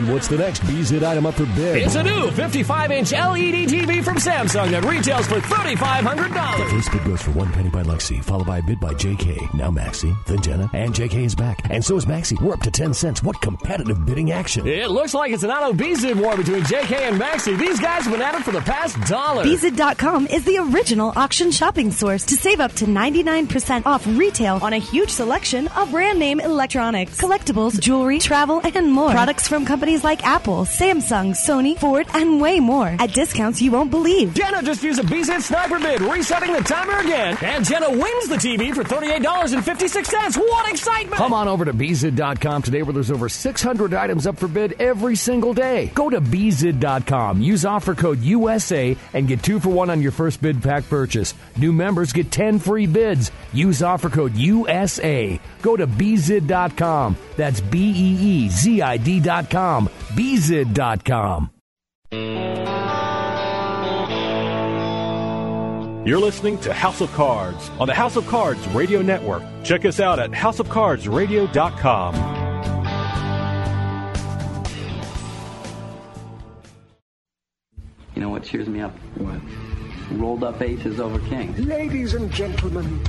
And what's the next Beezid item up for bid? It's a new 55 inch LED TV from Samsung that retails for $3,500. The first bid goes for one penny by Lexi, followed by a bid by JK. Now Maxi, then Jenna, and JK is back. And so is Maxi. We're up to 10 cents. What competitive bidding action? It looks like it's an auto Beezid war between JK and Maxi. These guys have been at it for the past dollar. Beezid.com is the original auction shopping source to save up to 99% off retail on a huge selection of brand name electronics, collectibles, jewelry, travel, and more. Products from companies like Apple, Samsung, Sony, Ford, and way more at discounts you won't believe. Jenna just used a Beezid sniper bid, resetting the timer again. And Jenna wins the TV for $38.56. What excitement! Come on over to Beezid.com today where there's over 600 items up for bid every single day. Go to Beezid.com, use offer code USA, and get two for one on your first bid pack purchase. New members get 10 free bids. Use offer code USA. Go to Beezid.com. That's B E E Z I D.com. Beezid.com. You're listening to House of Cards on the House of Cards Radio Network. Check us out at houseofcardsradio.com. You know what cheers me up? What? Rolled up aces over kings. Ladies and gentlemen,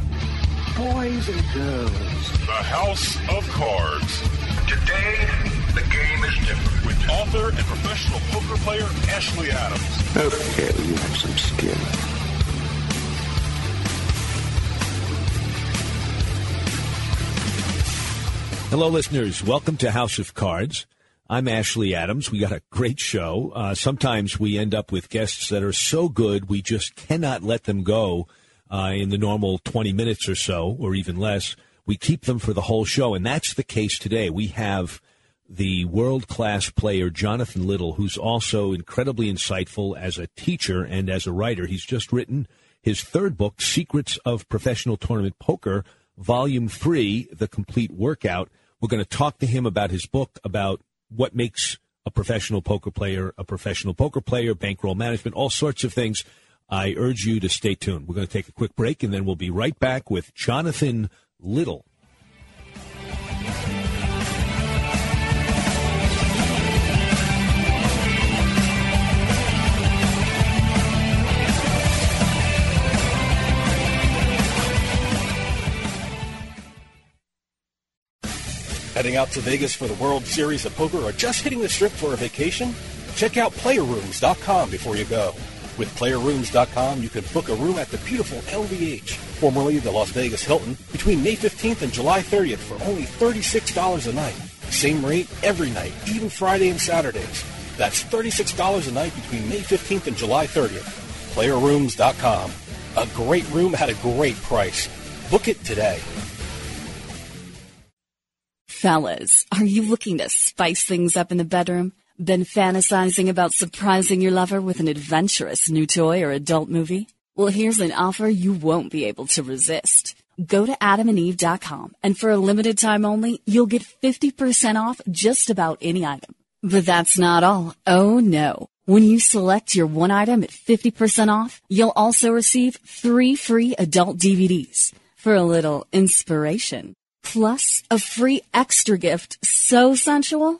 boys and girls. The House of Cards. Today, the game is different. With author and professional poker player Ashley Adams. Okay, you have some skill. Hello, listeners. Welcome to House of Cards. I'm Ashley Adams. We got a great show. Uh, sometimes we end up with guests that are so good we just cannot let them go uh, in the normal 20 minutes or so, or even less. We keep them for the whole show, and that's the case today. We have the world class player Jonathan Little, who's also incredibly insightful as a teacher and as a writer. He's just written his third book, Secrets of Professional Tournament Poker, Volume 3, The Complete Workout. We're going to talk to him about his book, about what makes a professional poker player a professional poker player, bankroll management, all sorts of things. I urge you to stay tuned. We're going to take a quick break and then we'll be right back with Jonathan Little. Heading out to Vegas for the World Series of Poker or just hitting the strip for a vacation? Check out playerrooms.com before you go. With playerrooms.com, you can book a room at the beautiful LVH, formerly the Las Vegas Hilton, between May 15th and July 30th for only $36 a night. Same rate every night, even Friday and Saturdays. That's $36 a night between May 15th and July 30th. Playerrooms.com. A great room at a great price. Book it today. Fellas, are you looking to spice things up in the bedroom? Been fantasizing about surprising your lover with an adventurous new toy or adult movie? Well, here's an offer you won't be able to resist. Go to adamandeve.com and for a limited time only, you'll get 50% off just about any item. But that's not all. Oh no. When you select your one item at 50% off, you'll also receive three free adult DVDs for a little inspiration. Plus a free extra gift so sensual,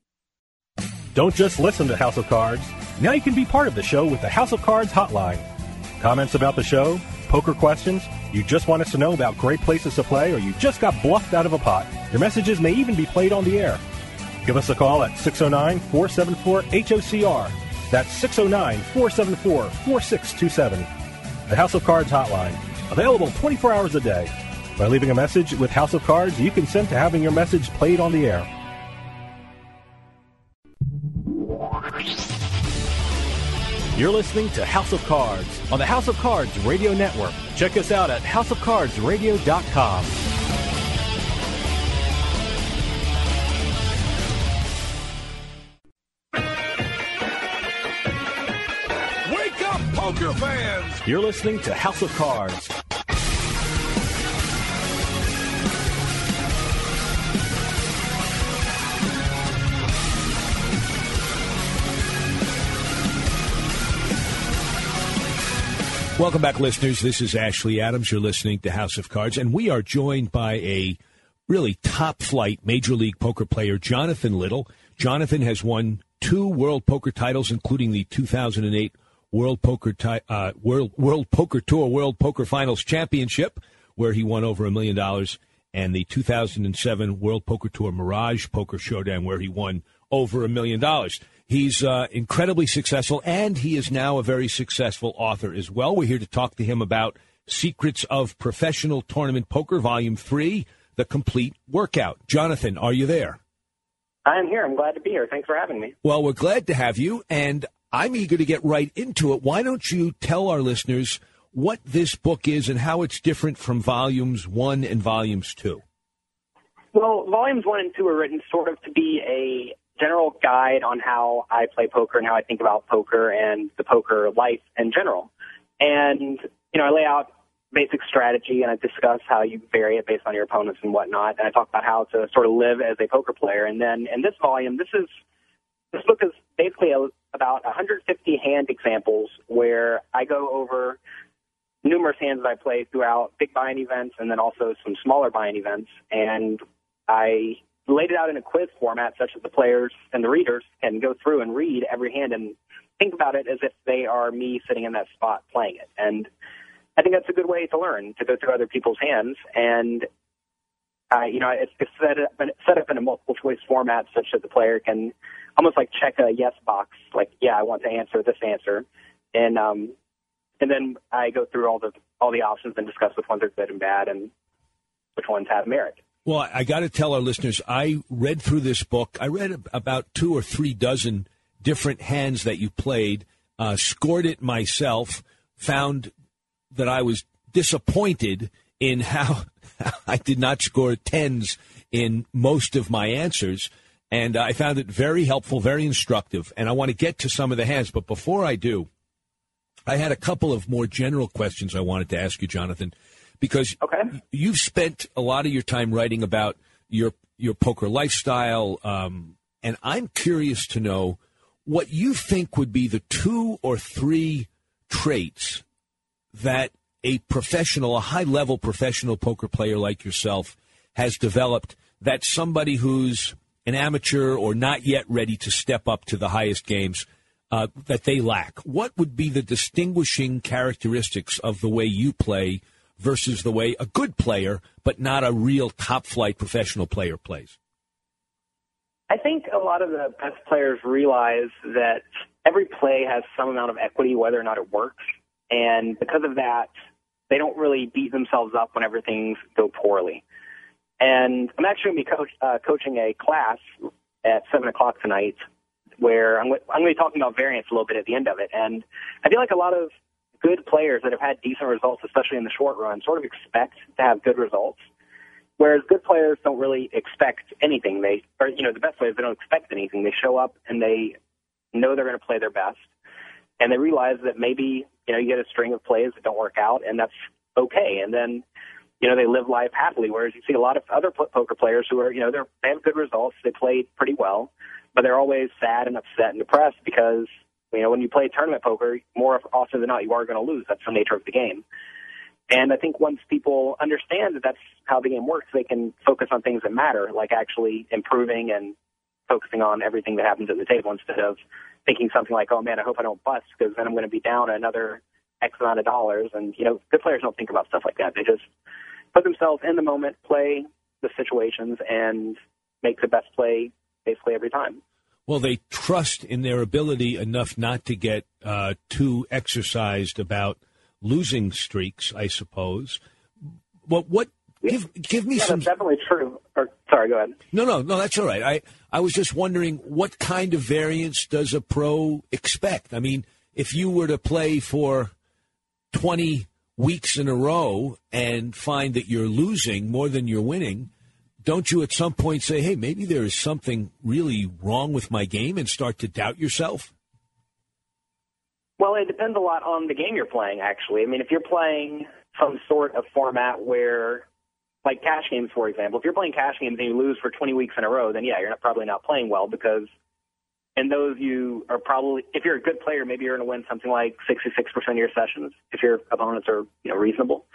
Don't just listen to House of Cards. Now you can be part of the show with the House of Cards hotline. Comments about the show, poker questions, you just want us to know about great places to play, or you just got bluffed out of a pot. Your messages may even be played on the air. Give us a call at 609 474 HOCR. That's 609 474 4627. The House of Cards hotline. Available 24 hours a day. By leaving a message with House of Cards, you consent to having your message played on the air. You're listening to House of Cards on the House of Cards Radio Network. Check us out at houseofcardsradio.com. Wake up, poker fans. You're listening to House of Cards. Welcome back, listeners. This is Ashley Adams. You're listening to House of Cards, and we are joined by a really top flight Major League Poker player, Jonathan Little. Jonathan has won two World Poker titles, including the 2008 World Poker ti- uh, World World Poker Tour World Poker Finals Championship, where he won over a million dollars, and the 2007 World Poker Tour Mirage Poker Showdown, where he won over a million dollars. He's uh, incredibly successful, and he is now a very successful author as well. We're here to talk to him about Secrets of Professional Tournament Poker, Volume 3, The Complete Workout. Jonathan, are you there? I am here. I'm glad to be here. Thanks for having me. Well, we're glad to have you, and I'm eager to get right into it. Why don't you tell our listeners what this book is and how it's different from Volumes 1 and Volumes 2? Well, volumes one and two are written sort of to be a general guide on how I play poker and how I think about poker and the poker life in general. And, you know, I lay out basic strategy and I discuss how you vary it based on your opponents and whatnot. And I talk about how to sort of live as a poker player. And then in this volume, this is, this book is basically a, about 150 hand examples where I go over numerous hands that I play throughout big buy-in events and then also some smaller buy-in events. And I laid it out in a quiz format such that the players and the readers can go through and read every hand and think about it as if they are me sitting in that spot playing it. And I think that's a good way to learn, to go through other people's hands. And, uh, you know, it's, it's set, up, set up in a multiple choice format such that the player can almost like check a yes box, like, yeah, I want to answer this answer. And, um, and then I go through all the, all the options and discuss which ones are good and bad and which ones have merit. Well, I got to tell our listeners, I read through this book. I read about two or three dozen different hands that you played, uh, scored it myself, found that I was disappointed in how I did not score tens in most of my answers. And I found it very helpful, very instructive. And I want to get to some of the hands. But before I do, I had a couple of more general questions I wanted to ask you, Jonathan because okay. you've spent a lot of your time writing about your your poker lifestyle, um, and I'm curious to know what you think would be the two or three traits that a professional, a high level professional poker player like yourself has developed that somebody who's an amateur or not yet ready to step up to the highest games uh, that they lack. What would be the distinguishing characteristics of the way you play versus the way a good player, but not a real top flight professional player plays? I think a lot of the best players realize that every play has some amount of equity, whether or not it works. And because of that, they don't really beat themselves up whenever things go poorly. And I'm actually going to be coach, uh, coaching a class at 7 o'clock tonight where I'm, I'm going to be talking about variance a little bit at the end of it. And I feel like a lot of good players that have had decent results, especially in the short run, sort of expect to have good results. Whereas good players don't really expect anything. They, or you know, the best players they don't expect anything. They show up and they know they're going to play their best, and they realize that maybe you know you get a string of plays that don't work out, and that's okay. And then you know they live life happily. Whereas you see a lot of other poker players who are you know they're, they have good results, they played pretty well, but they're always sad and upset and depressed because you know, when you play tournament poker, more often than not, you are going to lose. That's the nature of the game. And I think once people understand that that's how the game works, they can focus on things that matter, like actually improving and focusing on everything that happens at the table instead of thinking something like, oh man, I hope I don't bust because then I'm going to be down another X amount of dollars. And, you know, good players don't think about stuff like that. They just put themselves in the moment, play the situations, and make the best play basically every time. Well, they trust in their ability enough not to get uh, too exercised about losing streaks, I suppose. What? What? Give give me yeah, some. That's definitely true. Or, sorry, go ahead. No, no, no. That's all right. I I was just wondering what kind of variance does a pro expect? I mean, if you were to play for twenty weeks in a row and find that you're losing more than you're winning don't you at some point say, hey, maybe there is something really wrong with my game and start to doubt yourself? Well, it depends a lot on the game you're playing, actually. I mean, if you're playing some sort of format where, like cash games, for example, if you're playing cash games and you lose for 20 weeks in a row, then yeah, you're not, probably not playing well because in those you are probably, if you're a good player, maybe you're going to win something like 66% of your sessions if your opponents are, you know, reasonable.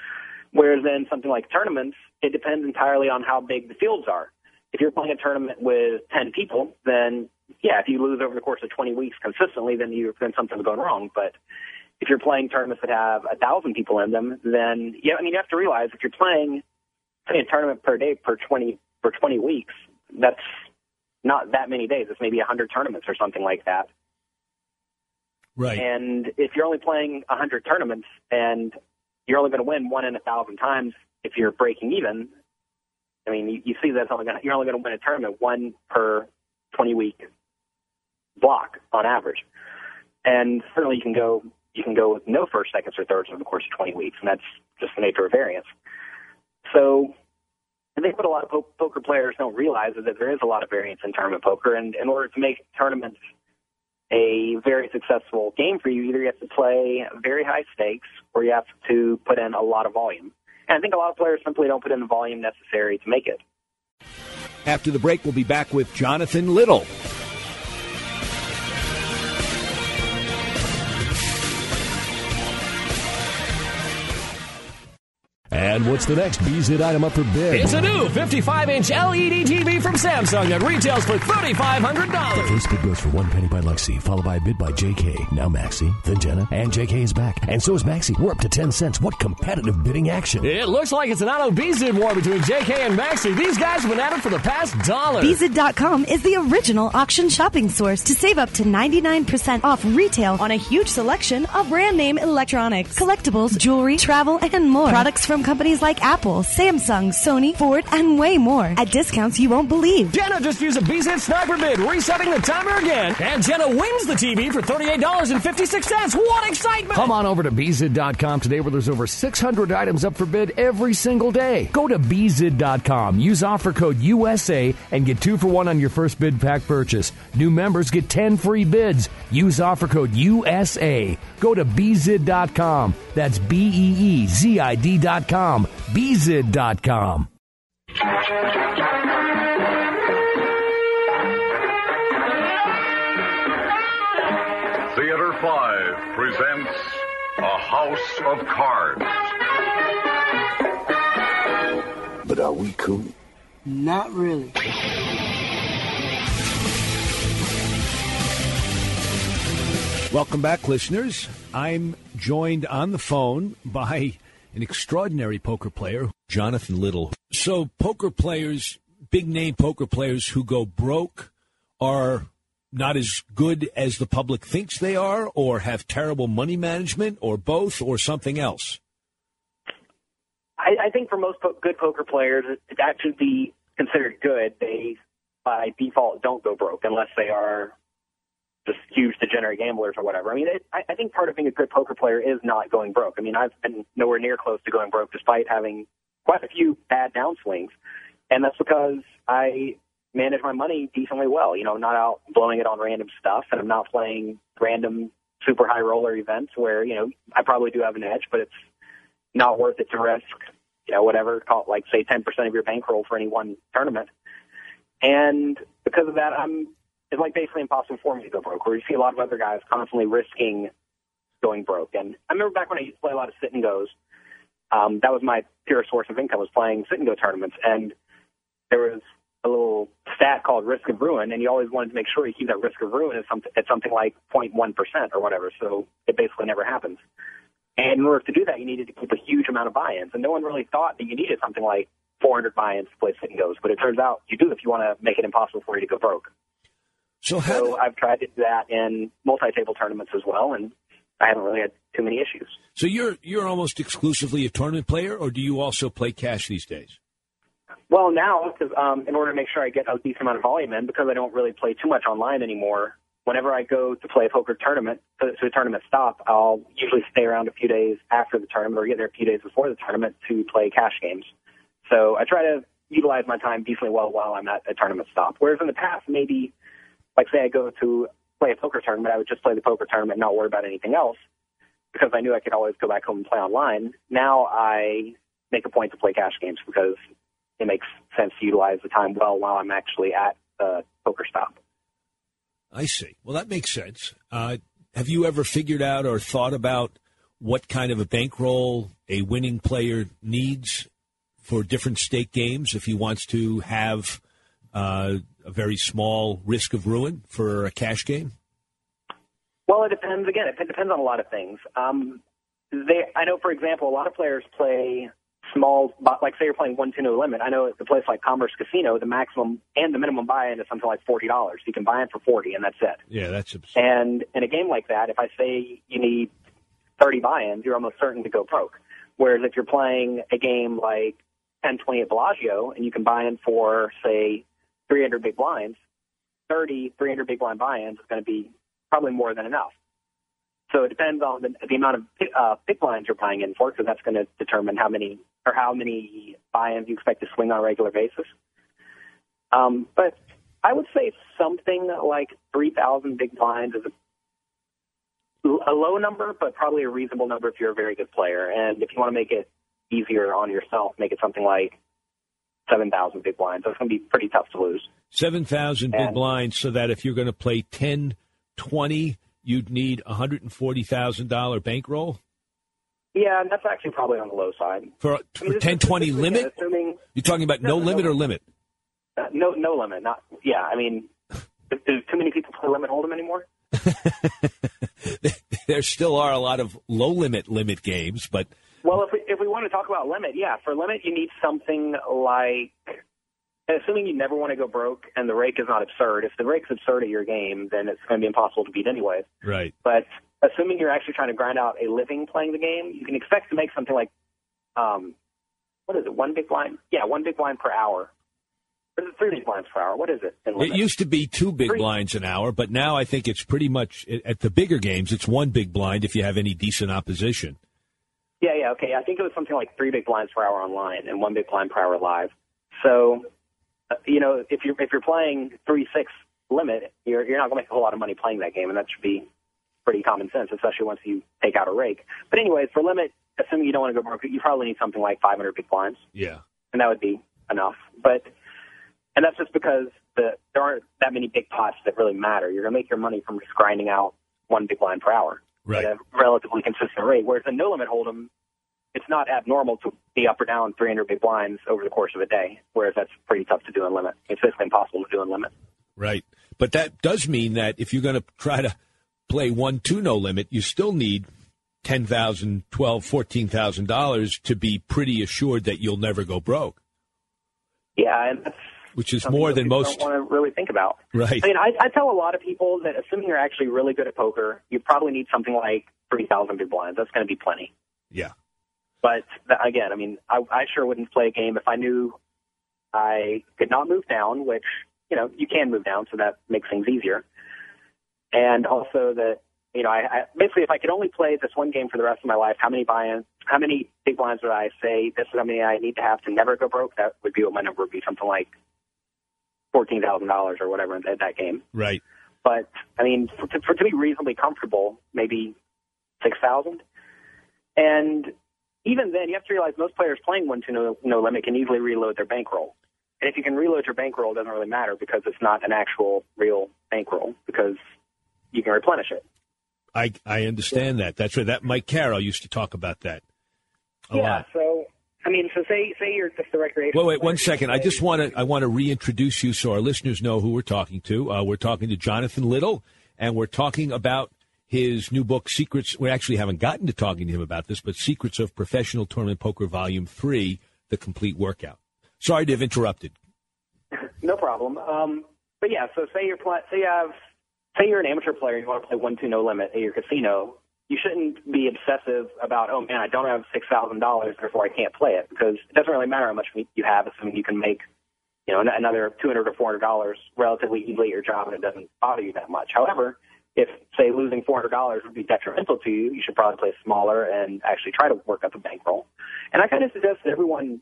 Whereas in something like tournaments, it depends entirely on how big the fields are. If you're playing a tournament with 10 people, then yeah, if you lose over the course of 20 weeks consistently, then you then something's going wrong. But if you're playing tournaments that have a thousand people in them, then yeah, I mean you have to realize if you're playing say a tournament per day per 20 for 20 weeks, that's not that many days. It's maybe 100 tournaments or something like that. Right. And if you're only playing 100 tournaments and you're only going to win one in a thousand times if you're breaking even, I mean, you, you see that's only to, you're only going to win a tournament one per 20 week block on average. And certainly you can go you can go with no first, seconds, or thirds over the course of 20 weeks, and that's just the nature of variance. So I think what a lot of po- poker players don't realize is that there is a lot of variance in tournament poker, and in order to make tournaments a very successful game for you, either you have to play very high stakes or you have to put in a lot of volume. And I think a lot of players simply don't put in the volume necessary to make it. After the break, we'll be back with Jonathan Little. And what's the next Beezid item up for bid? It's a new 55-inch LED TV from Samsung that retails for $3,500. The first bid goes for one penny by Luxy, followed by a bid by JK. Now Maxi, then Jenna, and JK is back. And so is Maxi. We're up to 10 cents. What competitive bidding action? It looks like it's an auto Beezid war between JK and Maxi. These guys have been at it for the past dollar. Beezid.com is the original auction shopping source to save up to 99% off retail on a huge selection of brand name electronics, collectibles, jewelry, travel, and more. Products from companies like Apple, Samsung, Sony, Ford, and way more at discounts you won't believe. Jenna just used a Beezid sniper bid, resetting the timer again. And Jenna wins the TV for $38.56. What excitement! Come on over to Beezid.com today where there's over 600 items up for bid every single day. Go to Beezid.com, use offer code USA, and get two for one on your first bid pack purchase. New members get 10 free bids. Use offer code USA. Go to Beezid.com. That's B E E Z I D.com. Beezid.com. Theater 5 presents A House of Cards. But are we cool? Not really. Welcome back, listeners. I'm joined on the phone by an extraordinary poker player, Jonathan Little. So, poker players, big name poker players who go broke, are not as good as the public thinks they are, or have terrible money management, or both, or something else. I, I think for most po- good poker players, that should be considered good. They, by default, don't go broke unless they are just huge degenerate gamblers or whatever. I mean, it, I, I think part of being a good poker player is not going broke. I mean, I've been nowhere near close to going broke despite having quite a few bad downswings. And that's because I manage my money decently well, you know, I'm not out blowing it on random stuff and I'm not playing random super high roller events where, you know, I probably do have an edge, but it's not worth it to risk, you know, whatever, call it like say 10% of your bankroll for any one tournament. And because of that, I'm it's like basically impossible for me to go broke. Where you see a lot of other guys constantly risking going broke. And I remember back when I used to play a lot of sit and goes. Um, that was my pure source of income was playing sit and go tournaments. And there was a little stat called risk of ruin, and you always wanted to make sure you keep that risk of ruin at something at something like 0.1 percent or whatever. So it basically never happens. And in order to do that, you needed to keep a huge amount of buy-ins, and no one really thought that you needed something like 400 buy-ins to play sit and goes. But it turns out you do if you want to make it impossible for you to go broke. So, so I've tried to do that in multi-table tournaments as well, and I haven't really had too many issues. So you're you're almost exclusively a tournament player, or do you also play cash these days? Well, now, because um, in order to make sure I get a decent amount of volume in, because I don't really play too much online anymore, whenever I go to play a poker tournament, to, to a tournament stop, I'll usually stay around a few days after the tournament or get there a few days before the tournament to play cash games. So I try to utilize my time decently well while I'm at a tournament stop. Whereas in the past, maybe like say I go to play a poker tournament, I would just play the poker tournament and not worry about anything else because I knew I could always go back home and play online. Now I make a point to play cash games because it makes sense to utilize the time well while I'm actually at the poker stop. I see. Well, that makes sense. Uh, have you ever figured out or thought about what kind of a bankroll a winning player needs for different stake games if he wants to have uh, a very small risk of ruin for a cash game? Well, it depends. Again, it depends on a lot of things. Um, they, I know, for example, a lot of players play small, like say you're playing one to no limit. I know at the place like Commerce Casino, the maximum and the minimum buy-in is something like forty dollars. You can buy in for forty, and that's it. Yeah, that's absurd. And in a game like that, if I say you need thirty buy-ins, you're almost certain to go broke. Whereas if you're playing a game like 1020 at Bellagio, and you can buy in for say 300 big blinds, 30 300 big blind buy-ins is going to be probably more than enough. So it depends on the, the amount of uh, big blinds you're buying in for, because that's going to determine how many or how many buy-ins you expect to swing on a regular basis. Um, but I would say something like 3,000 big blinds is a, a low number, but probably a reasonable number if you're a very good player. And if you want to make it easier on yourself, make it something like 7,000 big blinds. That's going to be pretty tough to lose. 7,000 big blinds, so that if you're going to play 10, 20, you'd need a $140,000 bankroll? Yeah, and that's actually probably on the low side. For, for I mean, 10, 20 limit? Assuming, You're talking about no, no limit no, or limit? Uh, no, no limit. Not Yeah, I mean, do too many people play limit hold'em anymore? there still are a lot of low limit limit games, but well, if we if we want to talk about limit, yeah, for limit you need something like assuming you never want to go broke and the rake is not absurd. If the rake's absurd at your game, then it's going to be impossible to beat anyways. Right. But assuming you're actually trying to grind out a living playing the game, you can expect to make something like um what is it, one big blind? Yeah, one big blind per hour. Or is it three big blinds per hour? What is it? It used to be two big three. blinds an hour, but now I think it's pretty much at the bigger games. It's one big blind if you have any decent opposition. Yeah, yeah, okay. I think it was something like three big blinds per hour online and one big blind per hour live. So, uh, you know, if you're if you're playing three six limit, you're you're not going to make a whole lot of money playing that game, and that should be pretty common sense, especially once you take out a rake. But anyways, for limit, assuming you don't want to go broke, you probably need something like 500 big blinds. Yeah, and that would be enough. But and that's just because the, there aren't that many big pots that really matter. You're going to make your money from just grinding out one big blind per hour right. at a relatively consistent rate. Whereas in no limit hold'em, it's not abnormal to be up or down 300 big blinds over the course of a day. Whereas that's pretty tough to do in limit. It's basically impossible to do in limit. Right, but that does mean that if you're going to try to play one two no limit, you still need ten thousand, twelve, fourteen thousand dollars to be pretty assured that you'll never go broke. Yeah, and that's which is more than most don't want to really think about. Right. I mean, I, I tell a lot of people that assuming you're actually really good at poker, you probably need something like three thousand big blinds. That's going to be plenty. Yeah. But again, I mean, I, I sure wouldn't play a game if I knew I could not move down, which you know you can move down, so that makes things easier. And also that you know, I, I basically if I could only play this one game for the rest of my life, how many buy-ins, how many big blinds would I say this is how many I need to have to never go broke? That would be what my number would be, something like fourteen thousand dollars or whatever in that game. Right. But I mean, for, for to be reasonably comfortable, maybe six thousand. And even then, you have to realize most players playing one to no, no limit can easily reload their bankroll. And if you can reload your bankroll, it doesn't really matter because it's not an actual real bankroll because you can replenish it. I I understand that. That's right. That Mike Caro used to talk about that. A yeah. Lot. So I mean, so say say you're just the recreation. Wait, wait, one second. I just want to I want to reintroduce you so our listeners know who we're talking to. Uh, we're talking to Jonathan Little, and we're talking about his new book, Secrets. We actually haven't gotten to talking to him about this, but Secrets of Professional Tournament Poker, Volume Three: The Complete Workout. Sorry to have interrupted. no problem. Um, but yeah, so say you're pl- say you have say you're an amateur player, you want to play one two no limit at your casino. You shouldn't be obsessive about, oh man, I don't have six thousand dollars, therefore I can't play it, because it doesn't really matter how much you have, assuming you can make, you know, another two hundred or four hundred dollars relatively easily at your job, and it doesn't bother you that much. However, if say losing four hundred dollars would be detrimental to you, you should probably play smaller and actually try to work up a bankroll. And I kind of suggest that everyone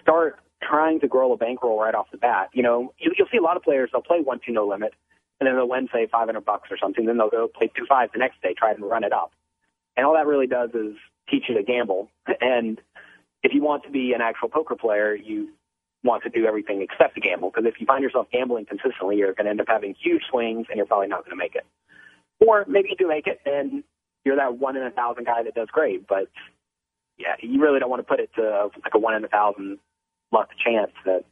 start trying to grow a bankroll right off the bat. You know, you, you'll see a lot of players they'll play one two no limit, and then they'll win say 500 bucks or something. Then they'll go play two five the next day, try and run it up. And all that really does is teach you to gamble. And if you want to be an actual poker player, you want to do everything except to gamble. Because if you find yourself gambling consistently, you're going to end up having huge swings, and you're probably not going to make it. Or maybe you do make it, and you're that one in a thousand guy that does great. But yeah, you really don't want to put it to like a one in a thousand luck chance that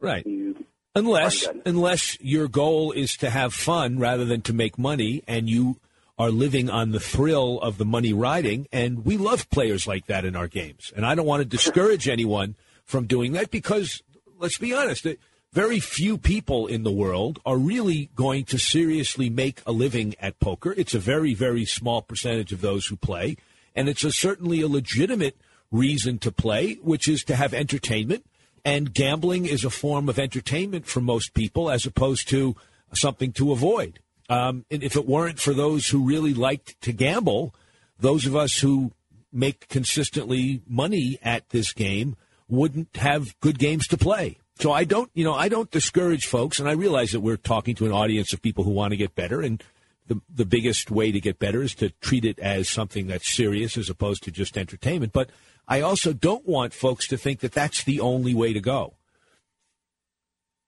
right. You unless unless your goal is to have fun rather than to make money, and you are living on the thrill of the money riding, and we love players like that in our games. And I don't want to discourage anyone from doing that because let's be honest, eh, very few people in the world are really going to seriously make a living at poker. It's a very, very small percentage of those who play, and it's a, certainly a legitimate reason to play, which is to have entertainment. And gambling is a form of entertainment for most people as opposed to something to avoid. Um, and if it weren't for those who really liked to gamble, those of us who make consistently money at this game wouldn't have good games to play. So I don't, you know, I don't discourage folks, and I realize that we're talking to an audience of people who want to get better, and the the biggest way to get better is to treat it as something that's serious as opposed to just entertainment. But I also don't want folks to think that that's the only way to go.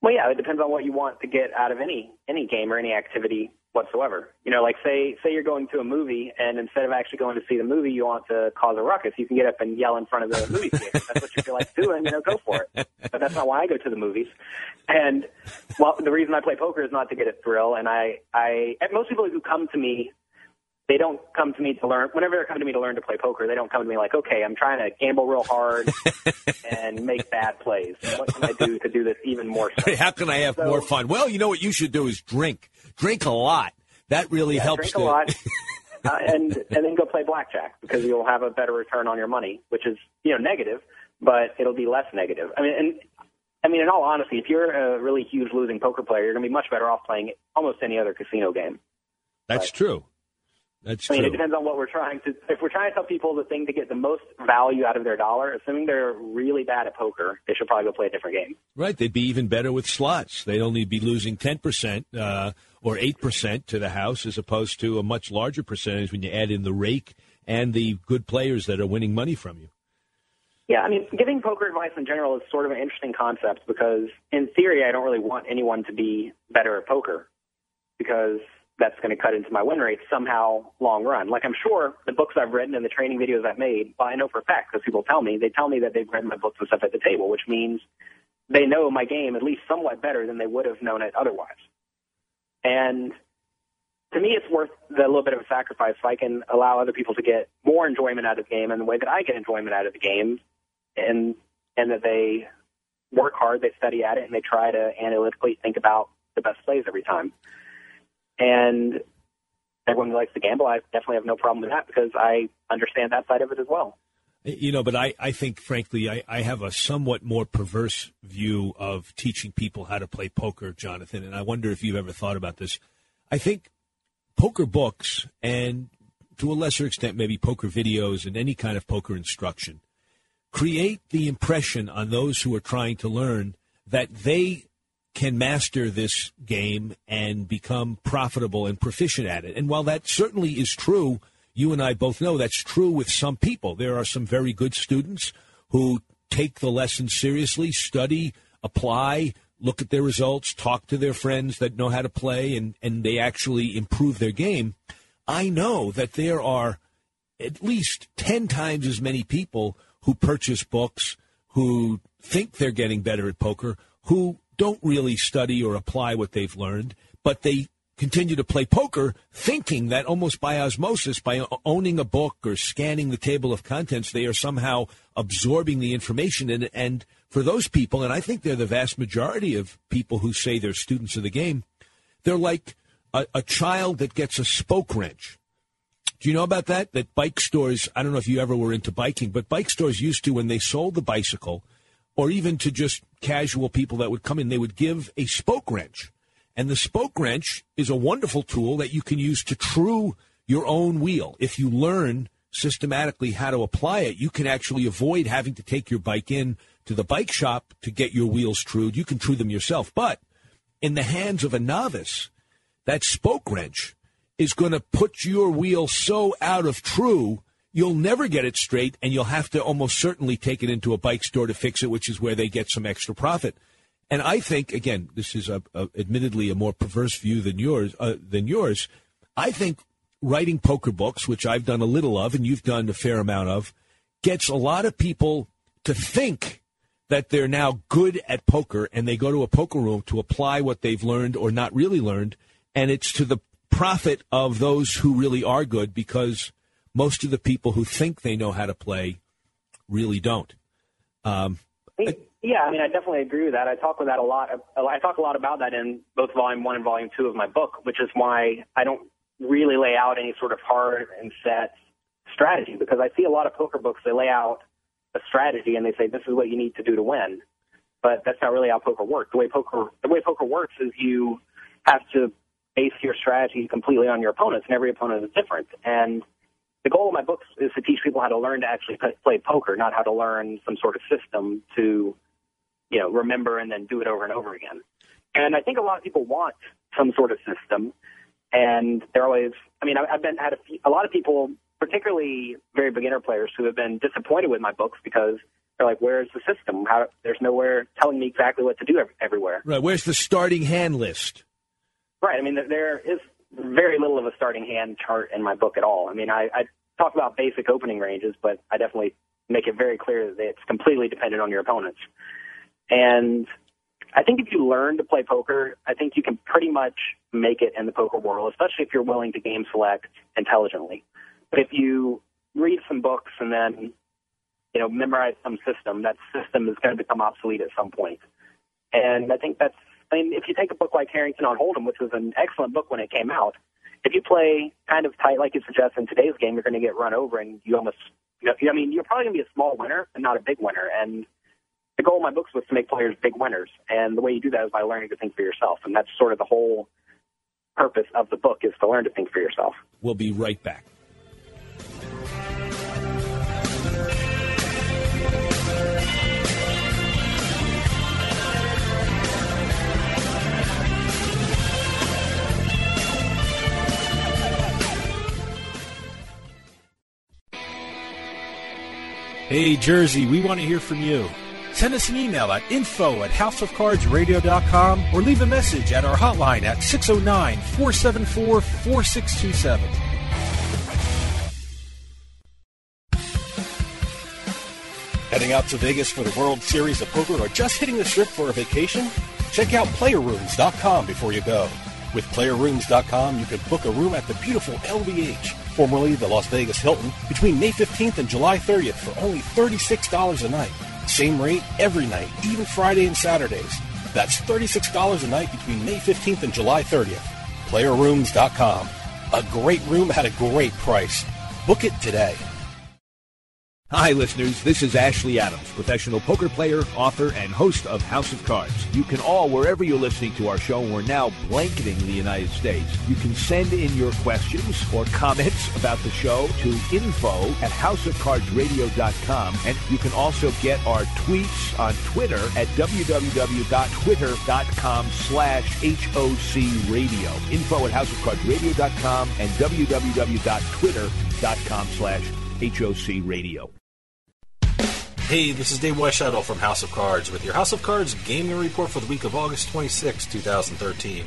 Well, yeah, it depends on what you want to get out of any any game or any activity whatsoever. You know, like say say you're going to a movie and instead of actually going to see the movie, you want to cause a ruckus. You can get up and yell in front of the movie theater. That's what you feel like doing. You know, go for it. But that's not why I go to the movies. And well, the reason I play poker is not to get a thrill. And I I and most people who come to me they don't come to me to learn. Whenever they're coming to me to learn to play poker, they don't come to me like, okay, I'm trying to gamble real hard and make bad plays. What can I do to do this even more? So? How can I have so, more fun? Well, you know what you should do is drink, drink a lot. That really yeah, helps. Drink a lot, uh, and and then go play blackjack because you'll have a better return on your money, which is you know negative, but it'll be less negative. I mean, and I mean, in all honesty, if you're a really huge losing poker player, you're going to be much better off playing almost any other casino game. That's but, true. That's I mean, true. it depends on what we're trying to. If we're trying to tell people the thing to get the most value out of their dollar, assuming they're really bad at poker, they should probably go play a different game. Right. They'd be even better with slots. They'd only be losing ten percent uh, or eight percent to the house, as opposed to a much larger percentage when you add in the rake and the good players that are winning money from you. Yeah, I mean, giving poker advice in general is sort of an interesting concept because, in theory, I don't really want anyone to be better at poker because that's going to cut into my win rate somehow long run. Like I'm sure the books I've written and the training videos I've made, well, I know for a fact because people tell me, they tell me that they've read my books and stuff at the table, which means they know my game at least somewhat better than they would have known it otherwise. And to me, it's worth the little bit of a sacrifice if I can allow other people to get more enjoyment out of the game and the way that I get enjoyment out of the game and, and that they work hard, they study at it, and they try to analytically think about the best plays every time. And everyone who likes to gamble, I definitely have no problem with that because I understand that side of it as well. You know, but I, I think, frankly, I, I have a somewhat more perverse view of teaching people how to play poker, Jonathan, and I wonder if you've ever thought about this. I think poker books and to a lesser extent, maybe poker videos and any kind of poker instruction create the impression on those who are trying to learn that they can master this game and become profitable and proficient at it. And while that certainly is true, you and I both know that's true with some people. There are some very good students who take the lesson seriously, study, apply, look at their results, talk to their friends that know how to play, and, and they actually improve their game. I know that there are at least 10 times as many people who purchase books, who think they're getting better at poker, who don't really study or apply what they've learned, but they continue to play poker thinking that almost by osmosis, by owning a book or scanning the table of contents, they are somehow absorbing the information. And, and for those people, and I think they're the vast majority of people who say they're students of the game, they're like a, a child that gets a spoke wrench. Do you know about that? That bike stores, I don't know if you ever were into biking, but bike stores used to, when they sold the bicycle, or even to just casual people that would come in, they would give a spoke wrench. And the spoke wrench is a wonderful tool that you can use to true your own wheel. If you learn systematically how to apply it, you can actually avoid having to take your bike in to the bike shop to get your wheels trued. You can true them yourself. But in the hands of a novice, that spoke wrench is going to put your wheel so out of true, you'll never get it straight, and you'll have to almost certainly take it into a bike store to fix it, which is where they get some extra profit. And I think, again, this is a, a, admittedly a more perverse view than yours. Uh, than yours, I think writing poker books, which I've done a little of, and you've done a fair amount of, gets a lot of people to think that they're now good at poker, and they go to a poker room to apply what they've learned or not really learned, and it's to the profit of those who really are good because most of the people who think they know how to play really don't. Um, yeah, I mean, I definitely agree with that. I talk with that a lot. I talk a lot about that in both volume one and volume two of my book, which is why I don't really lay out any sort of hard and set strategy because I see a lot of poker books. They lay out a strategy and they say this is what you need to do to win, but that's not really how poker works. The way poker the way poker works is you have to base your strategy completely on your opponents, and every opponent is different. And the goal of my books is to teach people how to learn to actually play poker, not how to learn some sort of system to you know, remember and then do it over and over again. And I think a lot of people want some sort of system, and they're always. I mean, I've been had a, few, a lot of people, particularly very beginner players, who have been disappointed with my books because they're like, "Where's the system? How, there's nowhere telling me exactly what to do everywhere." Right. Where's the starting hand list? Right. I mean, there is very little of a starting hand chart in my book at all. I mean, I, I talk about basic opening ranges, but I definitely make it very clear that it's completely dependent on your opponents. And I think if you learn to play poker, I think you can pretty much make it in the poker world, especially if you're willing to game select intelligently. But if you read some books and then, you know, memorize some system, that system is going to become obsolete at some point. And I think that's, I mean, if you take a book like Harrington on Hold'em, which was an excellent book when it came out, if you play kind of tight like you suggest in today's game, you're going to get run over and you almost, you know, I mean, you're probably going to be a small winner and not a big winner. And the goal of my books was to make players big winners, and the way you do that is by learning to think for yourself, and that's sort of the whole purpose of the book is to learn to think for yourself. We'll be right back. Hey, Jersey, we want to hear from you. Send us an email at info at houseofcardsradio.com or leave a message at our hotline at 609 474 4627. Heading out to Vegas for the World Series of Poker or just hitting the strip for a vacation? Check out playerrooms.com before you go. With playerrooms.com, you can book a room at the beautiful LVH, formerly the Las Vegas Hilton, between May 15th and July 30th for only $36 a night. Same rate every night, even Friday and Saturdays. That's $36 a night between May 15th and July 30th. PlayerRooms.com. A great room at a great price. Book it today. Hi, listeners. This is Ashley Adams, professional poker player, author, and host of House of Cards. You can all, wherever you're listening to our show, we're now blanketing the United States. You can send in your questions or comments about the show to info at houseofcardsradio.com. And you can also get our tweets on Twitter at www.twitter.com slash HOC radio. Info at houseofcardsradio.com and www.twitter.com slash HOC Radio. Hey, this is Dave Weishuttle from House of Cards with your House of Cards gaming report for the week of August 26, 2013.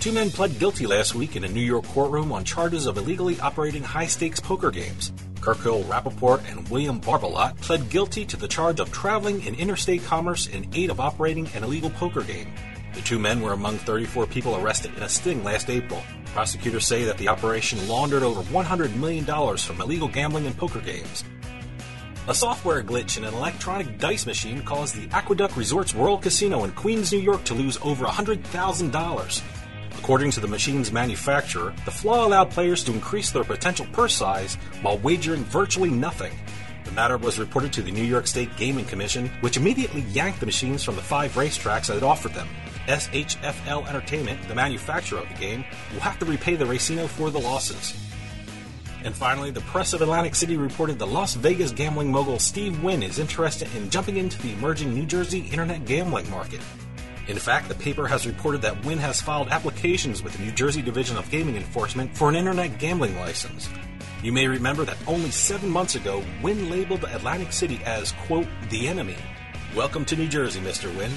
Two men pled guilty last week in a New York courtroom on charges of illegally operating high stakes poker games. Kirill Rapoport and William Barbalat pled guilty to the charge of traveling in interstate commerce in aid of operating an illegal poker game. The two men were among 34 people arrested in a sting last April. Prosecutors say that the operation laundered over $100 million from illegal gambling and poker games. A software glitch in an electronic dice machine caused the Aqueduct Resorts World Casino in Queens, New York to lose over $100,000. According to the machine's manufacturer, the flaw allowed players to increase their potential purse size while wagering virtually nothing. The matter was reported to the New York State Gaming Commission, which immediately yanked the machines from the five racetracks that it offered them. SHFL Entertainment, the manufacturer of the game, will have to repay the Racino for the losses. And finally, the press of Atlantic City reported the Las Vegas gambling mogul Steve Wynn is interested in jumping into the emerging New Jersey internet gambling market. In fact, the paper has reported that Wynn has filed applications with the New Jersey Division of Gaming Enforcement for an internet gambling license. You may remember that only seven months ago, Wynn labeled Atlantic City as, quote, the enemy. Welcome to New Jersey, Mr. Wynn.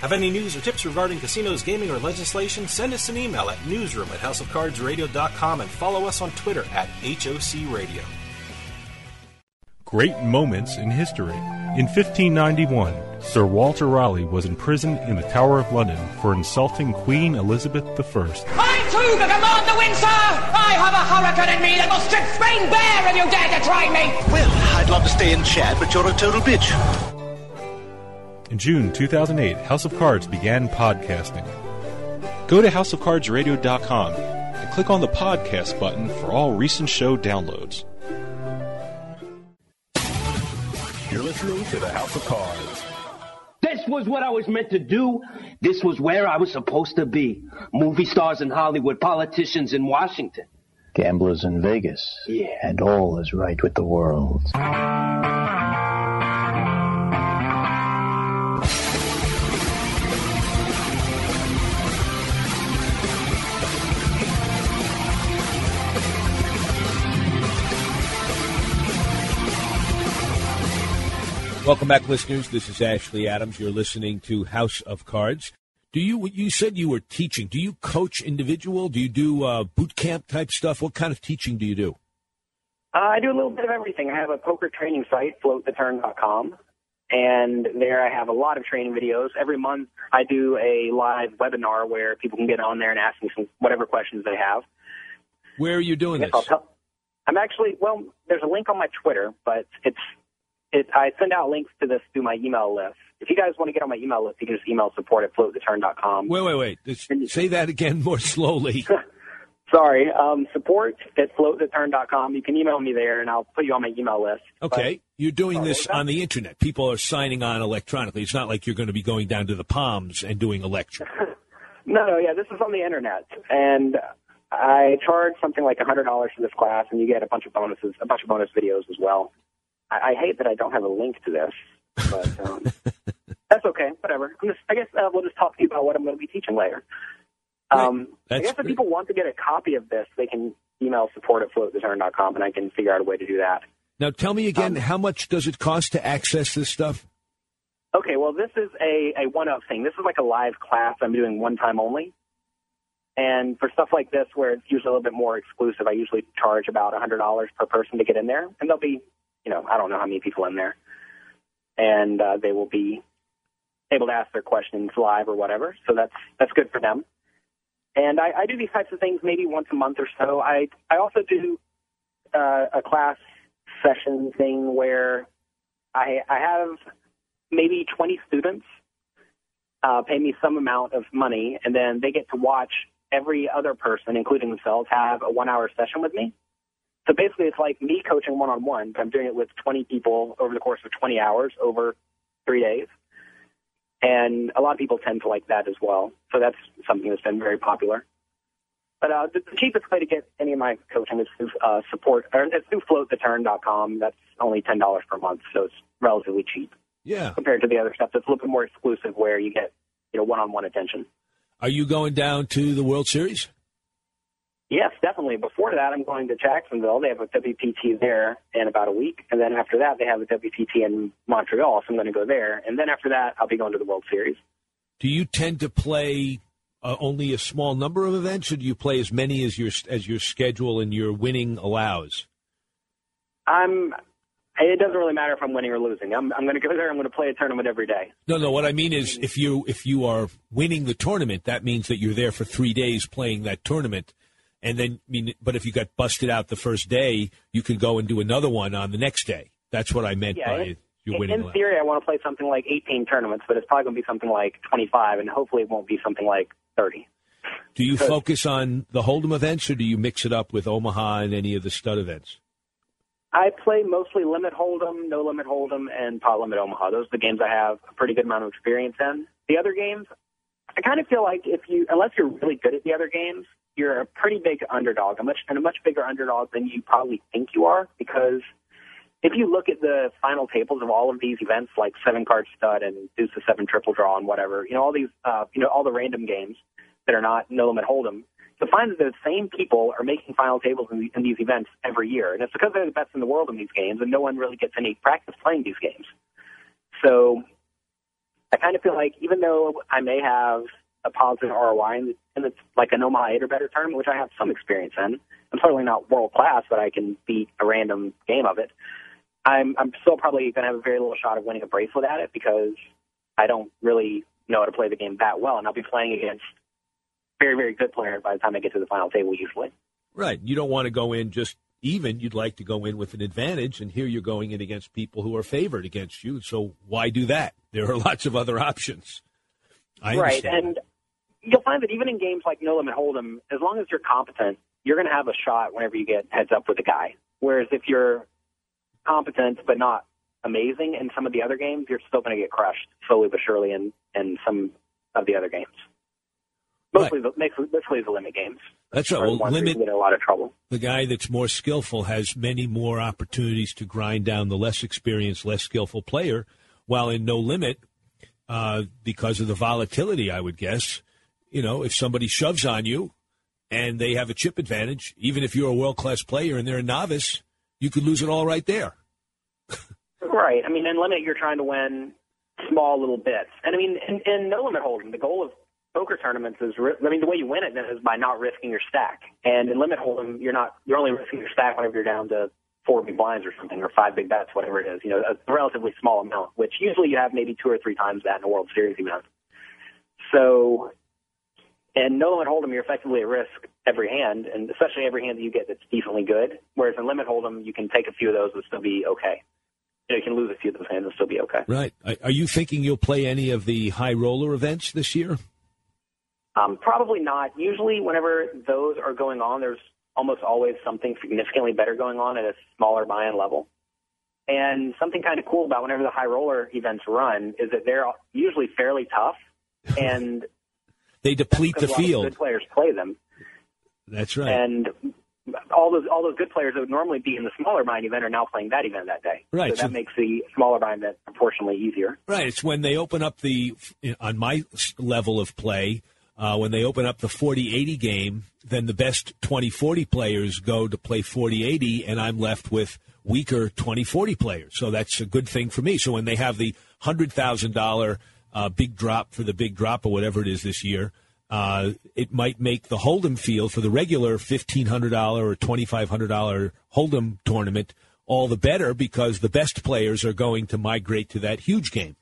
Have any news or tips regarding casinos, gaming, or legislation? Send us an email at newsroom at houseofcardsradio.com and follow us on Twitter at HOC Radio. Great moments in history. In 1591, Sir Walter Raleigh was imprisoned in the Tower of London for insulting Queen Elizabeth I. I too can command the wind, sir! I have a hurricane in me that will strip Spain bare if you dare to try me! Well, I'd love to stay in chat, but you're a total bitch. In June 2008, House of Cards began podcasting. Go to houseofcardsradio.com and click on the podcast button for all recent show downloads. You're listening to the House of Cards. This was what I was meant to do. This was where I was supposed to be. Movie stars in Hollywood, politicians in Washington. Gamblers in Vegas. Yeah. And all is right with the world. Welcome back, listeners. This is Ashley Adams. You're listening to House of Cards. Do you? You said you were teaching. Do you coach individual? Do you do uh, boot camp type stuff? What kind of teaching do you do? Uh, I do a little bit of everything. I have a poker training site, floattheturn.com, and there I have a lot of training videos. Every month I do a live webinar where people can get on there and ask me some whatever questions they have. Where are you doing this? Tell, I'm actually well. There's a link on my Twitter, but it's it. I send out links to this through my email list. If you guys want to get on my email list, you can just email support at floattheturn.com. Wait, wait, wait. Say that again more slowly. Sorry, um, support at floattheturn.com. You can email me there, and I'll put you on my email list. Okay, you're doing this on the internet. People are signing on electronically. It's not like you're going to be going down to the Palms and doing a lecture. No, no, yeah, this is on the internet, and I charge something like a hundred dollars for this class, and you get a bunch of bonuses, a bunch of bonus videos as well. I, I hate that I don't have a link to this, but um, that's okay. Whatever. I'm just, I guess uh, we'll just talk to you about what I'm going to be teaching later. Um, I guess if people want to get a copy of this, they can email support at floattheturn.com, and I can figure out a way to do that. Now, tell me Um, again, how much does it cost to access this stuff? Okay, well, this is a, a one-up thing. This is like a live class I'm doing one time only. And for stuff like this, where it's usually a little bit more exclusive, I usually charge about $100 per person to get in there. And there'll be, you know, I don't know how many people in there. And uh, they will be able to ask their questions live or whatever. So that's that's good for them. And I, I do these types of things maybe once a month or so. I I also do uh, a class session thing where I I have maybe 20 students uh, pay me some amount of money, and then they get to watch every other person, including themselves, have a one-hour session with me. So basically, it's like me coaching one-on-one, but I'm doing it with 20 people over the course of 20 hours over three days. And a lot of people tend to like that as well. So that's something that's been very popular. But uh, the, the cheapest way to get any of my coaching is through uh, support, or it's through floattheturn.com. That's only ten dollars per month, so it's relatively cheap Yeah. compared to the other stuff that's a little bit more exclusive, where you get you know one-on-one attention. Are you going down to the World Series? Yes, definitely. Before that, I'm going to Jacksonville. They have a WPT there in about a week, and then after that, they have a WPT in Montreal. So I'm going to go there, and then after that, I'll be going to the World Series. Do you tend to play uh, only a small number of events, or do you play as many as your as your schedule and your winning allows? I'm. It doesn't really matter if I'm winning or losing. I'm, I'm going to go there. I'm going to play a tournament every day. No, no. What I mean is, if you if you are winning the tournament, that means that you're there for three days playing that tournament, and then I mean, but if you got busted out the first day, you can go and do another one on the next day. That's what I meant Yeah, by your in, winning. in theory, I want to play something like 18 tournaments, but it's probably going to be something like 25, and hopefully, it won't be something like 30. Do you focus on the Hold'em events, or do you mix it up with Omaha and any of the stud events? I play mostly limit hold'em, no limit hold'em, and pot limit Omaha. Those are the games I have a pretty good amount of experience in. The other games, I kind of feel like if you, unless you're really good at the other games, you're a pretty big underdog, a much and a much bigger underdog than you probably think you are, because if you look at the final tables of all of these events, like seven card stud and deuce to seven triple draw and whatever, you know, all these, uh, you know, all the random games that are not no limit hold'em, you'll find that the same people are making final tables in, the, in these events every year, and it's because they're the best in the world in these games, and no one really gets any practice playing these games. So, I kind of feel like even though I may have a positive ROI and, in it's like an Omaha 8 or better tournament, which I have some experience in, I'm certainly not world class, but I can beat a random game of it. I'm I'm still probably going to have a very little shot of winning a bracelet at it because I don't really know how to play the game that well, and I'll be playing against very very good players by the time I get to the final table usually. Right. You don't want to go in just even. You'd like to go in with an advantage, and here you're going in against people who are favored against you. So why do that? There are lots of other options. I right, understand. and you'll find that even in games like No Limit Hold'em, as long as you're competent, you're going to have a shot whenever you get heads up with a guy. Whereas if you're competent but not amazing in some of the other games, you're still going to get crushed slowly but surely in in some of the other games. Mostly, the, mostly the limit games. That's right. Well, ones where you limit in a lot of trouble. the guy that's more skillful has many more opportunities to grind down the less experienced, less skillful player. While in no limit, uh, because of the volatility, I would guess, you know, if somebody shoves on you and they have a chip advantage, even if you're a world class player and they're a novice, you could lose it all right there. Right. I mean, in limit, you're trying to win small little bits. And I mean, in, in no limit hold'em, the goal of poker tournaments is, I mean, the way you win it is by not risking your stack. And in limit hold'em, you're not, you're only risking your stack whenever you're down to four big blinds or something, or five big bets, whatever it is. You know, a relatively small amount, which usually you have maybe two or three times that in a World Series event. So, and no limit hold'em, you're effectively at risk every hand, and especially every hand that you get that's decently good. Whereas in limit hold'em, you can take a few of those and still be okay. You, know, you can lose a few of those hands and still be okay. Right. Are- Are you thinking you'll play any of the high roller events this year? Um, probably not. Usually, whenever those are going on, there's almost always something significantly better going on at a smaller buy-in level. And something kind of cool about whenever the high roller events run is that they're usually fairly tough, and They deplete the a lot of field. good players play them. That's right. And all those all those good players that would normally be in the smaller buy-in event are now playing that event that day. Right, So that so- makes the smaller buy-in event proportionally easier. Right. It's when they open up the, on my level of play, uh, when they open up the 40 80 game, then the best 20 40 players go to play 40 80, and I'm left with weaker 20 40 players. So that's a good thing for me. So when they have the $100,000 uh, big drop for the big drop or whatever it is this year, uh, it might make the Hold'em field for the regular $1,500 or $2,500 Hold'em tournament all the better because the best players are going to migrate to that huge game.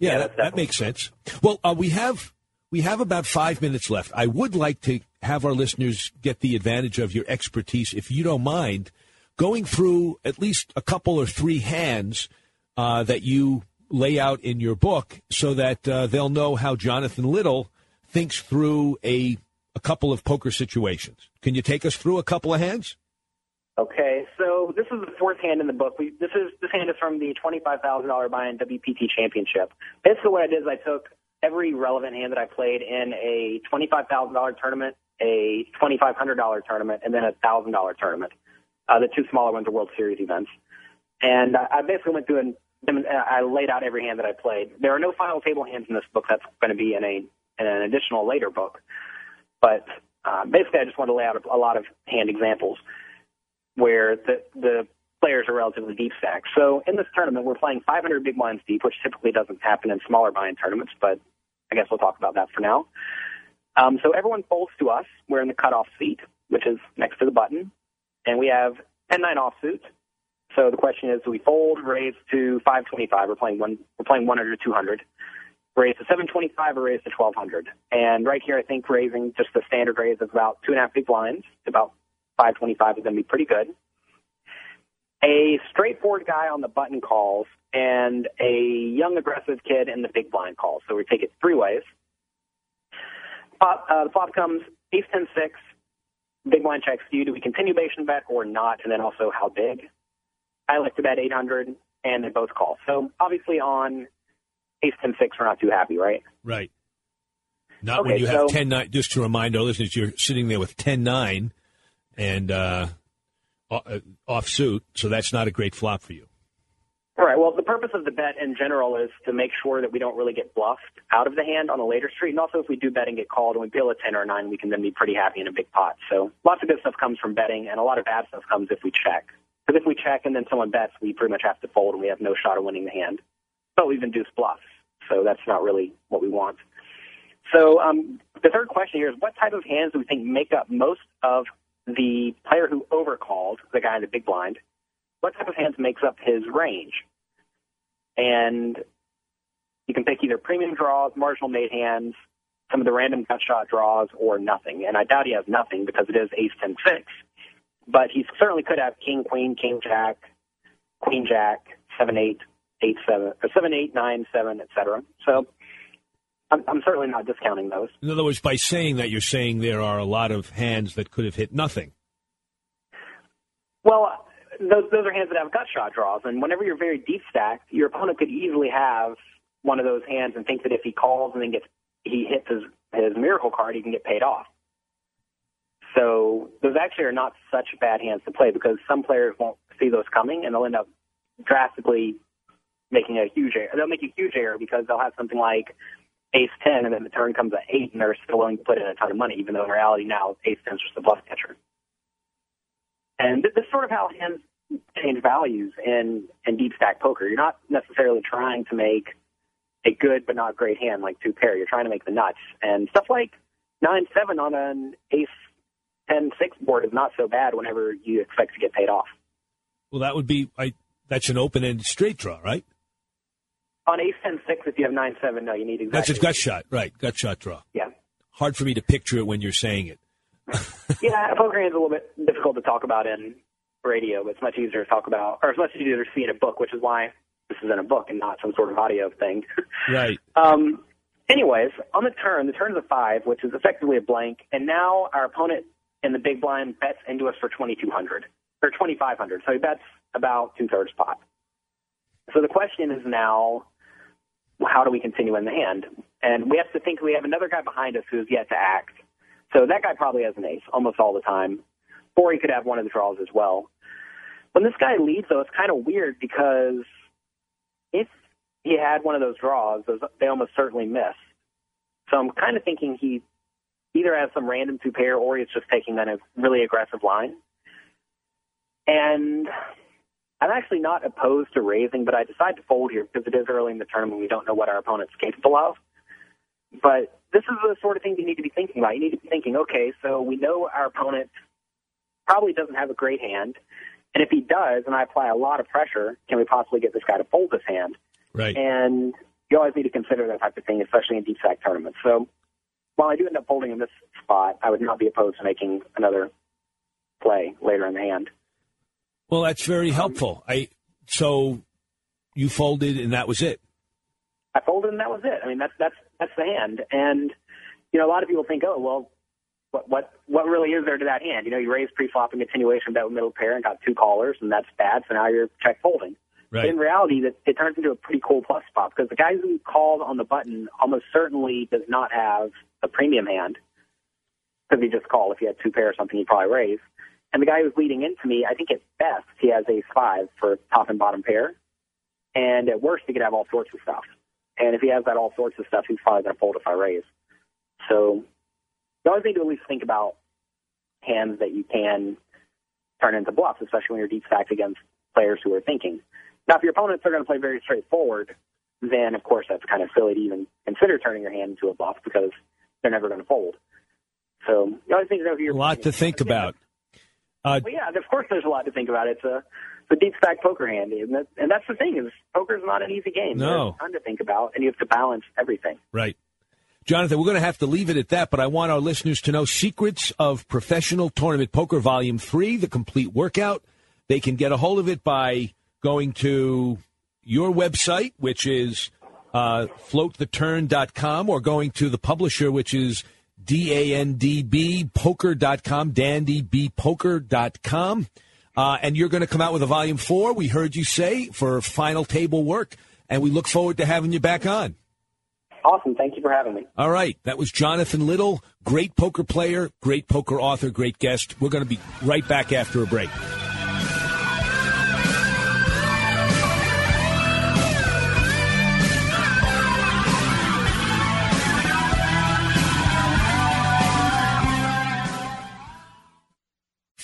Yeah, that, that makes sense. Well, uh, we have we have about five minutes left. I would like to have our listeners get the advantage of your expertise, if you don't mind, going through at least a couple or three hands uh, that you lay out in your book, so that uh, they'll know how Jonathan Little thinks through a a couple of poker situations. Can you take us through a couple of hands? Okay, so this is the fourth hand in the book. We, this is this hand is from the twenty-five thousand dollar buy-in WPT championship. Basically, what I did is I took every relevant hand that I played in a twenty-five thousand dollar tournament, a twenty-five hundred dollar tournament, and then a thousand dollar tournament. Uh, the two smaller ones are World Series events, and I, basically went through and I laid out every hand that I played. There are no final table hands in this book. That's going to be in a in an additional later book, but uh, basically, I just wanted to lay out a, a lot of hand examples where the the players are relatively deep stacked. So in this tournament, we're playing 500 big blinds deep, which typically doesn't happen in smaller buy-in tournaments, but I guess we'll talk about that for now. Um, so everyone folds to us. We're in the cutoff seat, which is next to the button, and we have 10-9 offsuit. So the question is, do we fold, raise to 525? We're playing one. We're playing 100 to 200. Raise to 725 or raise to 1200. And right here, I think raising just the standard raise of about two and a half big blinds, about 525 is going to be pretty good. A straightforward guy on the button calls and a young aggressive kid in the big blind calls. So we take it three ways. Flop, uh, the flop comes ace 10 6. Big blind checks you. Do we continue continuation bet or not? And then also how big? I like to bet 800 and they both call. So obviously on ace 10 6, we're not too happy, right? Right. Not when you have so- 10 9. Just to remind our listeners, you're sitting there with 10 9, and uh, uh, off suit, so that's not a great flop for you. All right. Well, the purpose of the bet in general is to make sure that we don't really get bluffed out of the hand on a later street, and also if we do bet and get called and we peel a ten or a nine, we can then be pretty happy in a big pot. So lots of good stuff comes from betting, and a lot of bad stuff comes if we check. Because if we check and then someone bets, we pretty much have to fold, and we have no shot of winning the hand. But we've induced bluffs, so that's not really what we want. So um, the third question here is, what type of hands do we think make up most of the player who overcalled the guy in the big blind? What type of hands makes up his range? And you can pick either premium draws, marginal made hands, some of the random gut shot draws, or nothing. And I doubt he has nothing because it is ace ten six. But he certainly could have king queen, king jack, queen jack, seven eight, eight seven, or seven eight nine seven, etc. So I'm, I'm certainly not discounting those. In other words, by saying that, you're saying there are a lot of hands that could have hit nothing. Well, those those are hands that have gut shot draws, and whenever you're very deep stacked, your opponent could easily have one of those hands and think that if he calls and then gets he hits his his miracle card, he can get paid off. So those actually are not such bad hands to play because some players won't see those coming and they'll end up drastically making a huge error. They'll make a huge error because they'll have something like ace ten and then the turn comes at eight and they're still willing to put in a ton of money, even though in reality now ace ten is just a bluff catcher. And this is sort of how hands change values in, in deep stack poker. You're not necessarily trying to make a good but not great hand like two pair. You're trying to make the nuts. And stuff like nine seven on an ace ten six board is not so bad whenever you expect to get paid off. Well, that would be I. That's an open-ended straight draw, right? On ace ten six, if you have nine seven, no, you need exactly. That's a gut shot, right? Gut shot draw. Yeah. Hard for me to picture it when you're saying it. yeah, a poker hand's a little bit difficult to talk about in radio, but it's much easier to talk about, or it's much easier to see in a book, which is why this is in a book and not some sort of audio thing. Right. Um, anyways, on the turn, the turn is a five, which is effectively a blank, and now our opponent in the big blind bets into us for 2200 or 2500. So he bets about two thirds pot. So the question is now, how do we continue in the hand? And we have to think we have another guy behind us who's yet to act. So that guy probably has an ace almost all the time, or he could have one of the draws as well. When this guy leads, though, it's kind of weird because if he had one of those draws, they almost certainly miss. So I'm kind of thinking he either has some random two pair or he's just taking a really aggressive line. And I'm actually not opposed to raising, but I decide to fold here because it is early in the tournament. And we don't know what our opponent's capable of. But this is the sort of thing you need to be thinking about. You need to be thinking, okay, so we know our opponent probably doesn't have a great hand. And if he does, and I apply a lot of pressure, can we possibly get this guy to fold his hand? Right. And you always need to consider that type of thing, especially in deep stack tournaments. So while I do end up folding in this spot, I would not be opposed to making another play later in the hand. Well, that's very helpful. I so you folded and that was it. I folded and that was it. I mean, that's that's that's the hand. And you know, a lot of people think, oh, well, what what what really is there to that hand? You know, you raise pre-flop and continuation bet with middle pair and got two callers, and that's bad. So now you're check folding. Right. In reality, that it turns into a pretty cool plus spot because the guy who called on the button almost certainly does not have a premium hand because he just called. If he had two pair or something, he'd probably raise. And the guy who's leading into me, I think at best he has ace five for top and bottom pair, and at worst he could have all sorts of stuff. And if he has that all sorts of stuff, he's probably going to fold if I raise. So you always need to at least think about hands that you can turn into bluffs, especially when you're deep stacked against players who are thinking. Now, if your opponents are going to play very straightforward, then of course that's kind of silly to even consider turning your hand into a bluff because they're never going to fold. So you always need to know who you're. A lot to think about. Uh, well, yeah, of course there's a lot to think about. It's a, a deep stack poker hand, and, that, and that's the thing is poker's not an easy game. No. There's a ton to think about, and you have to balance everything. Right. Jonathan, we're going to have to leave it at that, but I want our listeners to know Secrets of Professional Tournament Poker Volume 3, the complete workout. They can get a hold of it by going to your website, which is uh, floattheturn.com, or going to the publisher, which is D-A-N-D-B poker.com, dandybpoker.com. Uh, and you're going to come out with a volume four, we heard you say, for final table work. And we look forward to having you back on. Awesome. Thank you for having me. All right. That was Jonathan Little, great poker player, great poker author, great guest. We're going to be right back after a break.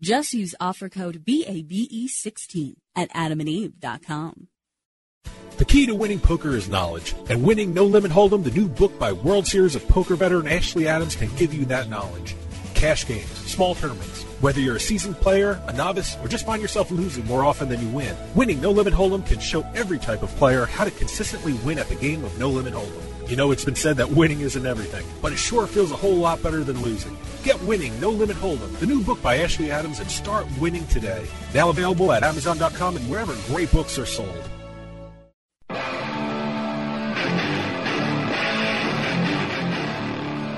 Just use offer code BABE16 at adamandeve.com. The key to winning poker is knowledge, and winning No Limit Hold'em, the new book by World Series of Poker veteran Ashley Adams, can give you that knowledge. Cash games, small tournaments, whether you're a seasoned player, a novice, or just find yourself losing more often than you win, winning No Limit Hold'em can show every type of player how to consistently win at the game of No Limit Hold'em. You know, it's been said that winning isn't everything, but it sure feels a whole lot better than losing. Get Winning No Limit Hold'em, the new book by Ashley Adams, and start winning today. Now available at Amazon.com and wherever great books are sold.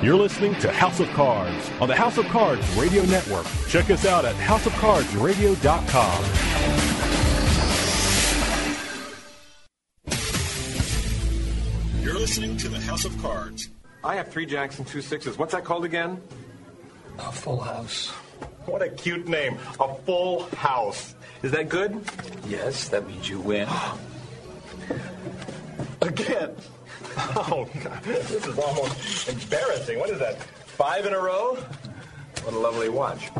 You're listening to House of Cards on the House of Cards Radio Network. Check us out at houseofcardsradio.com. listening to the House of Cards. I have three jacks and two sixes. What's that called again? A full house. What a cute name. A full house. Is that good? Yes, that means you win. Again. Oh, God. This is almost embarrassing. What is that? Five in a row? What a lovely watch.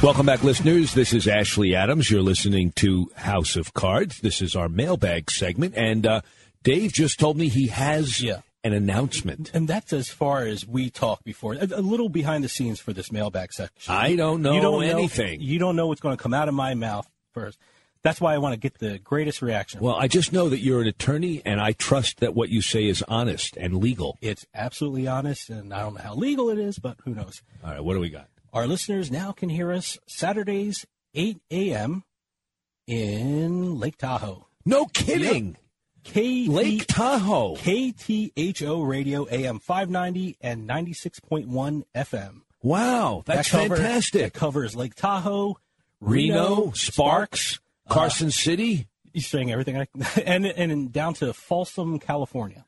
Welcome back, listeners. This is Ashley Adams. You're listening to House of Cards. This is our mailbag segment, and uh, Dave just told me he has Yeah. an announcement. And that's as far as we talked before. A, a little behind the scenes for this mailbag section. I don't know you don't anything. you don't know what's going to come out of my mouth first. That's why I want to get the greatest reaction. Well, I just know that you're an attorney, and I trust that what you say is honest and legal. It's absolutely honest, and I don't know how legal it is, but who knows? All right, what do we got? Our listeners now can hear us Saturdays, 8 a.m. in Lake Tahoe. No kidding. K Lake Tahoe. KTHO Radio AM 590 and 96.1 FM. Wow, that's That cover- fantastic. That covers Lake Tahoe, Reno, Sparks, Carson City. You're saying everything, I, and and down to Folsom, California.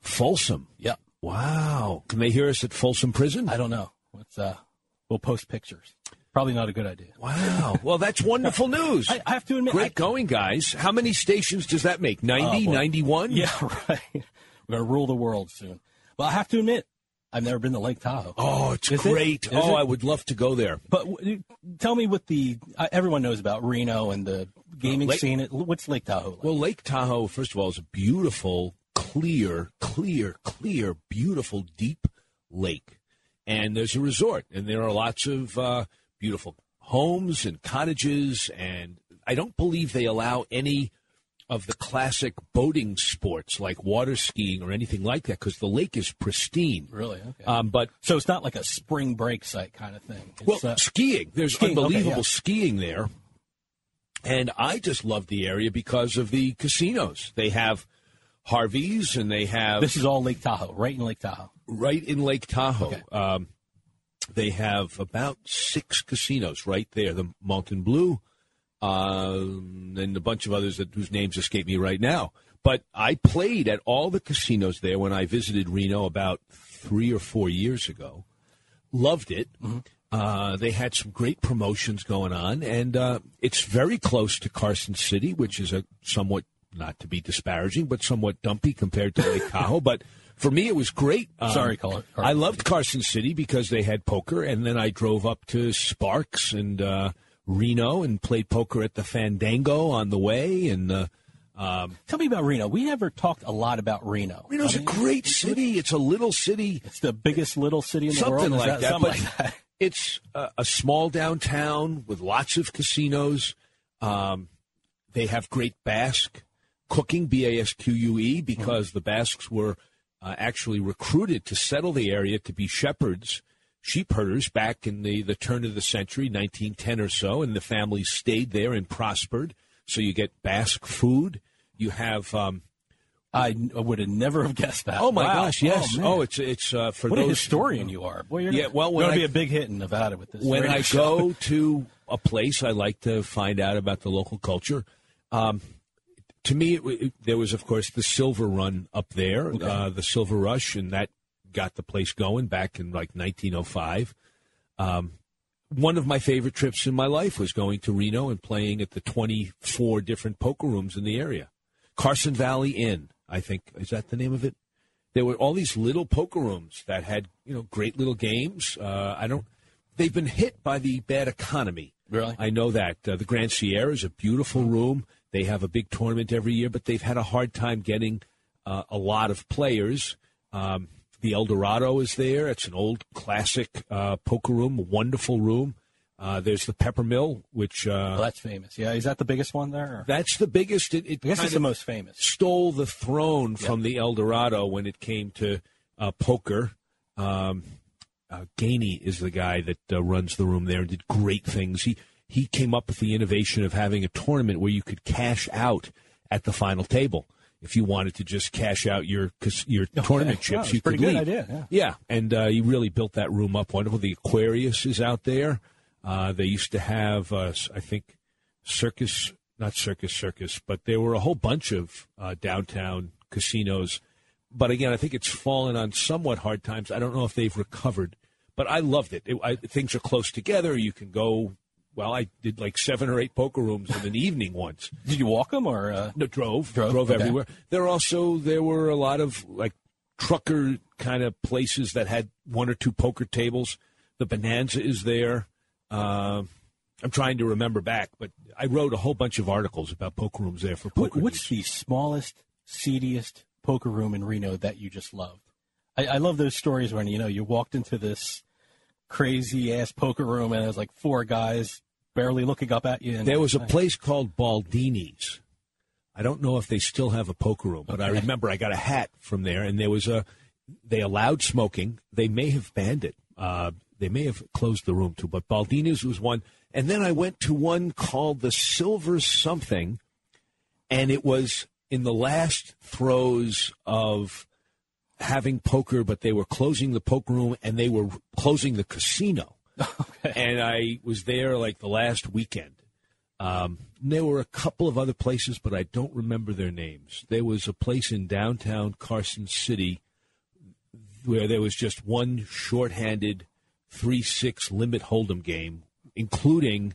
Folsom. Yep. Wow. Can they hear us at Folsom Prison? I don't know. Let's uh, we'll post pictures. Probably not a good idea. Wow. Well, that's wonderful news. I, I have to admit, Great I- going, guys. How many stations does that make? 90, Oh, boy. 91? Yeah, right. We're gonna rule the world soon. Well, I have to admit, I've never been to Lake Tahoe. Oh, it's Is great. Is oh, it? I would love to go there. But w- tell me what the uh, everyone knows about Reno and the gaming Lake- scene. What's Lake Tahoe? Like? Well, Lake Tahoe, first of all, is a beautiful, clear, clear, clear, beautiful, deep lake. And there's a resort, and there are lots of uh, beautiful homes and cottages. And I don't believe they allow any of the classic boating sports like water skiing or anything like that because the lake is pristine. Really? Okay. Um, but so it's not like a spring break site kind of thing. It's, well, uh, skiing. There's skiing, okay, unbelievable yeah. skiing there. And I just love the area because of the casinos. They have Harvey's and they have. this is all Lake Tahoe, right in Lake Tahoe. right in Lake Tahoe. Okay. Um, they have about six casinos right there. The MontBleu, um, and a bunch of others that, whose names escape me right now. But I played at all the casinos there when I visited Reno about three or four years ago. Loved it. Uh, they had some great promotions going on, and uh, it's very close to Carson City, which is a somewhat not to be disparaging, but somewhat dumpy compared to Lake Tahoe. But for me, it was great. Um, Sorry, caller. I loved Carson City because they had poker, and then I drove up to Sparks and uh, Reno and played poker at the Fandango on the way, and uh, Um, Tell me about Reno. We never talked a lot about Reno. Reno's I mean, a great city. It's a little city. It's the biggest little city in the something world. Like that. something but like that. it's a, a small downtown with lots of casinos. Um, they have great Basque cooking, B A S Q U E, because the Basques were uh, actually recruited to settle the area to be shepherds, sheep herders back in the, the turn of the century, 1910 or so, and the families stayed there and prospered. So you get Basque food. You have. Um, I would have never have guessed that. Oh my Wow. gosh! Yes. man. Oh, it's it's uh, for what those a historian you are. Boy, you're Yeah, well, going to be a big hit in Nevada with this. when I show. go to a place, I like to find out about the local culture. Um, to me, it, it, there was, of course, the Silver Run up there, uh, the Silver Rush, and that got the place going back in like 1905. Um, one of my favorite trips in my life was going to Reno and playing at the 24 different poker rooms in the area. Carson Valley Inn, I think, is that the name of it? There were all these little poker rooms that had, you know, great little games. Uh, I don't. They've been hit by the bad economy. Really? I know that. Uh, the Grand Sierra is a beautiful room. They have a big tournament every year, but they've had a hard time getting uh, a lot of players. Um, the El Dorado is there. It's an old classic uh, poker room, wonderful room. Uh, there's the Peppermill, which uh, Oh, that's famous. Yeah, is that the biggest one there? or- that's the biggest. It, it I guess it's the most famous. Stole the throne from the El Dorado when it came to uh, poker. Um, uh, Gainey is the guy that uh, runs the room there and did great things. He he came up with the innovation of having a tournament where you could cash out at the final table. If you wanted to just cash out your your tournament Wow, chips, you pretty could good leave. idea, yeah. and uh, he really built that room up wonderful. The Aquarius is out there. Uh, they used to have, uh, I think, Circus, not Circus Circus, but there were a whole bunch of uh, downtown casinos. But again, I think it's fallen on somewhat hard times. I don't know if they've recovered, but I loved it. it I, things are close together. You can go. Well, I did like seven or eight poker rooms in an evening once. Did you walk them or uh... No, drove, Drove? drove, Okay. everywhere. There also there were a lot of like trucker kind of places that had one or two poker tables. The Bonanza is there. Um I'm trying to remember back, but I wrote a whole bunch of articles about poker rooms there for poker. what's the smallest, seediest poker room in Reno that you just loved? I, I love those stories when you know you walked into this crazy ass poker room and there's like four guys barely looking up at you. And There was a place called Baldini's. I don't know if they still have a poker room, but I remember I got a hat from there, and there was a. They allowed smoking. They may have banned it. Uh, they may have closed the room too, but Baldini's was one. And then I went to one called the Silver Something, and it was in the last throes of having poker, but they were closing the poker room and they were closing the casino. And I was there like the last weekend. Um, there were a couple of other places, but I don't remember their names. There was a place in downtown Carson City where there was just one shorthanded three-six limit hold'em game, including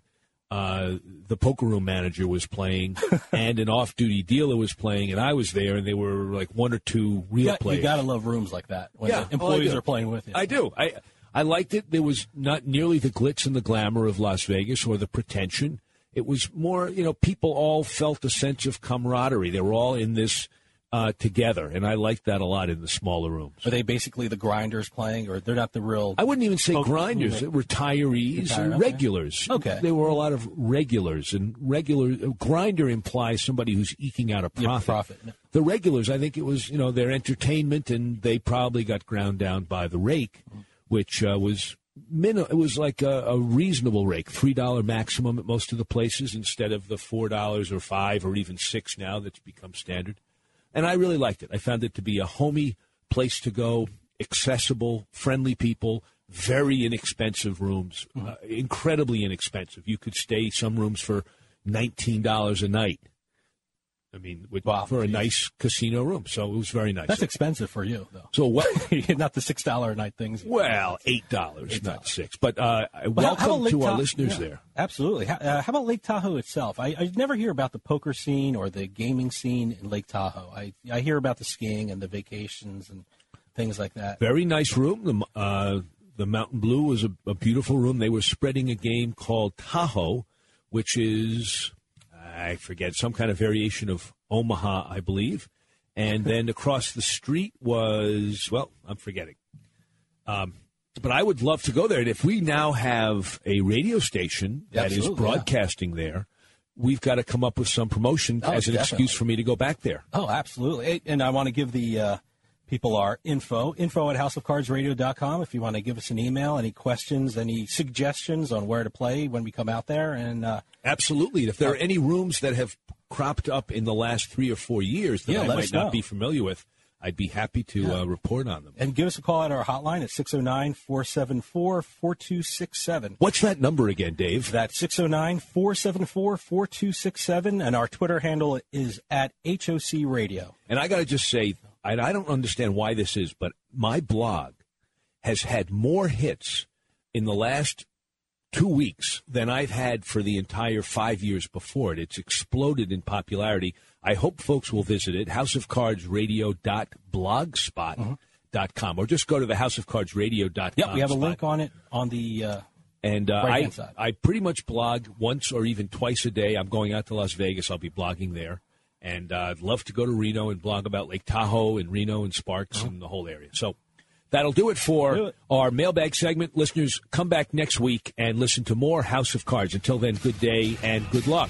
uh, the poker room manager was playing and an off-duty dealer was playing, and I was there, and they were like one or two real you, got, players. you gotta love rooms like that when Yeah, the oh, employees do. are playing with you. I do. I I liked it. There was not nearly the glitz and the glamour of Las Vegas or the pretension. It was more, you know, people all felt a sense of camaraderie. They were all in this uh, together, and I liked that a lot in the smaller rooms. Are they basically the grinders playing, or they're not the real? I wouldn't even say poker- grinders, retirees Retire- and okay. regulars. Okay. There were a lot of regulars, and regular grinder implies somebody who's eking out a Yeah, profit. profit. The regulars, I think it was, you know, their entertainment, and they probably got ground down by the rake, which uh, was min- It was like a, a reasonable rake, three dollar maximum at most of the places, instead of the four dollars or five or even six now that's become standard. And I really liked it. I found it to be a homey place to go, accessible, friendly people, very inexpensive rooms, uh, incredibly inexpensive. You could stay some rooms for nineteen dollars a night. I mean, with, for a nice casino room. So it was very nice. That's expensive for you, though. So what? not the six dollar a night things. Well, eight dollars, not six. But uh, Well, how- how welcome about Lake to our Tahoe? listeners Yeah, there. Absolutely. How, uh, how about Lake Tahoe itself? I, I never hear about the poker scene or the gaming scene in Lake Tahoe. I, I hear about the skiing and the vacations and things like that. Very nice room. The uh, the MontBleu was a, a beautiful room. They were spreading a game called Tahoe, which is I forget some kind of variation of Omaha, I believe. And then across the street was, well, I'm forgetting. Um, but I would love to go there. And if we now have a radio station that is Absolutely, yeah. broadcasting there, we've got to come up with some promotion Oh, as an definitely. excuse for me to go back there. Oh, absolutely. And I want to give the uh, people are info, info at houseofcardsradio.com if you want to give us an email, any questions, any suggestions on where to play when we come out there. And uh, Absolutely. If there are any rooms that have cropped up in the last three or four years that Yeah, I might not know. be familiar with, I'd be happy to Yeah. uh, report on them. and give us a call at our hotline at 609 474 4267. What's that number again, Dave? That's 609 474 4267. And our Twitter handle is at HOC Radio. And I got to just say, I, I don't understand why this is, but my blog has had more hits in the last two weeks than I've had for the entire five years before it. It's exploded in popularity. I hope folks will visit it, houseofcardsradio.blogspot.com, or just go to the houseofcardsradio.com. Yep, we have a spot. link on it on the. Uh, And uh, I, side. I pretty much blog once or even twice a day. I'm going out to Las Vegas. I'll be blogging there. And uh, I'd love to go to Reno and blog about Lake Tahoe and Reno and Sparks and the whole area. So that'll do it for Do it. our mailbag segment. Listeners, come back next week and listen to more House of Cards. Until then, good day and good luck.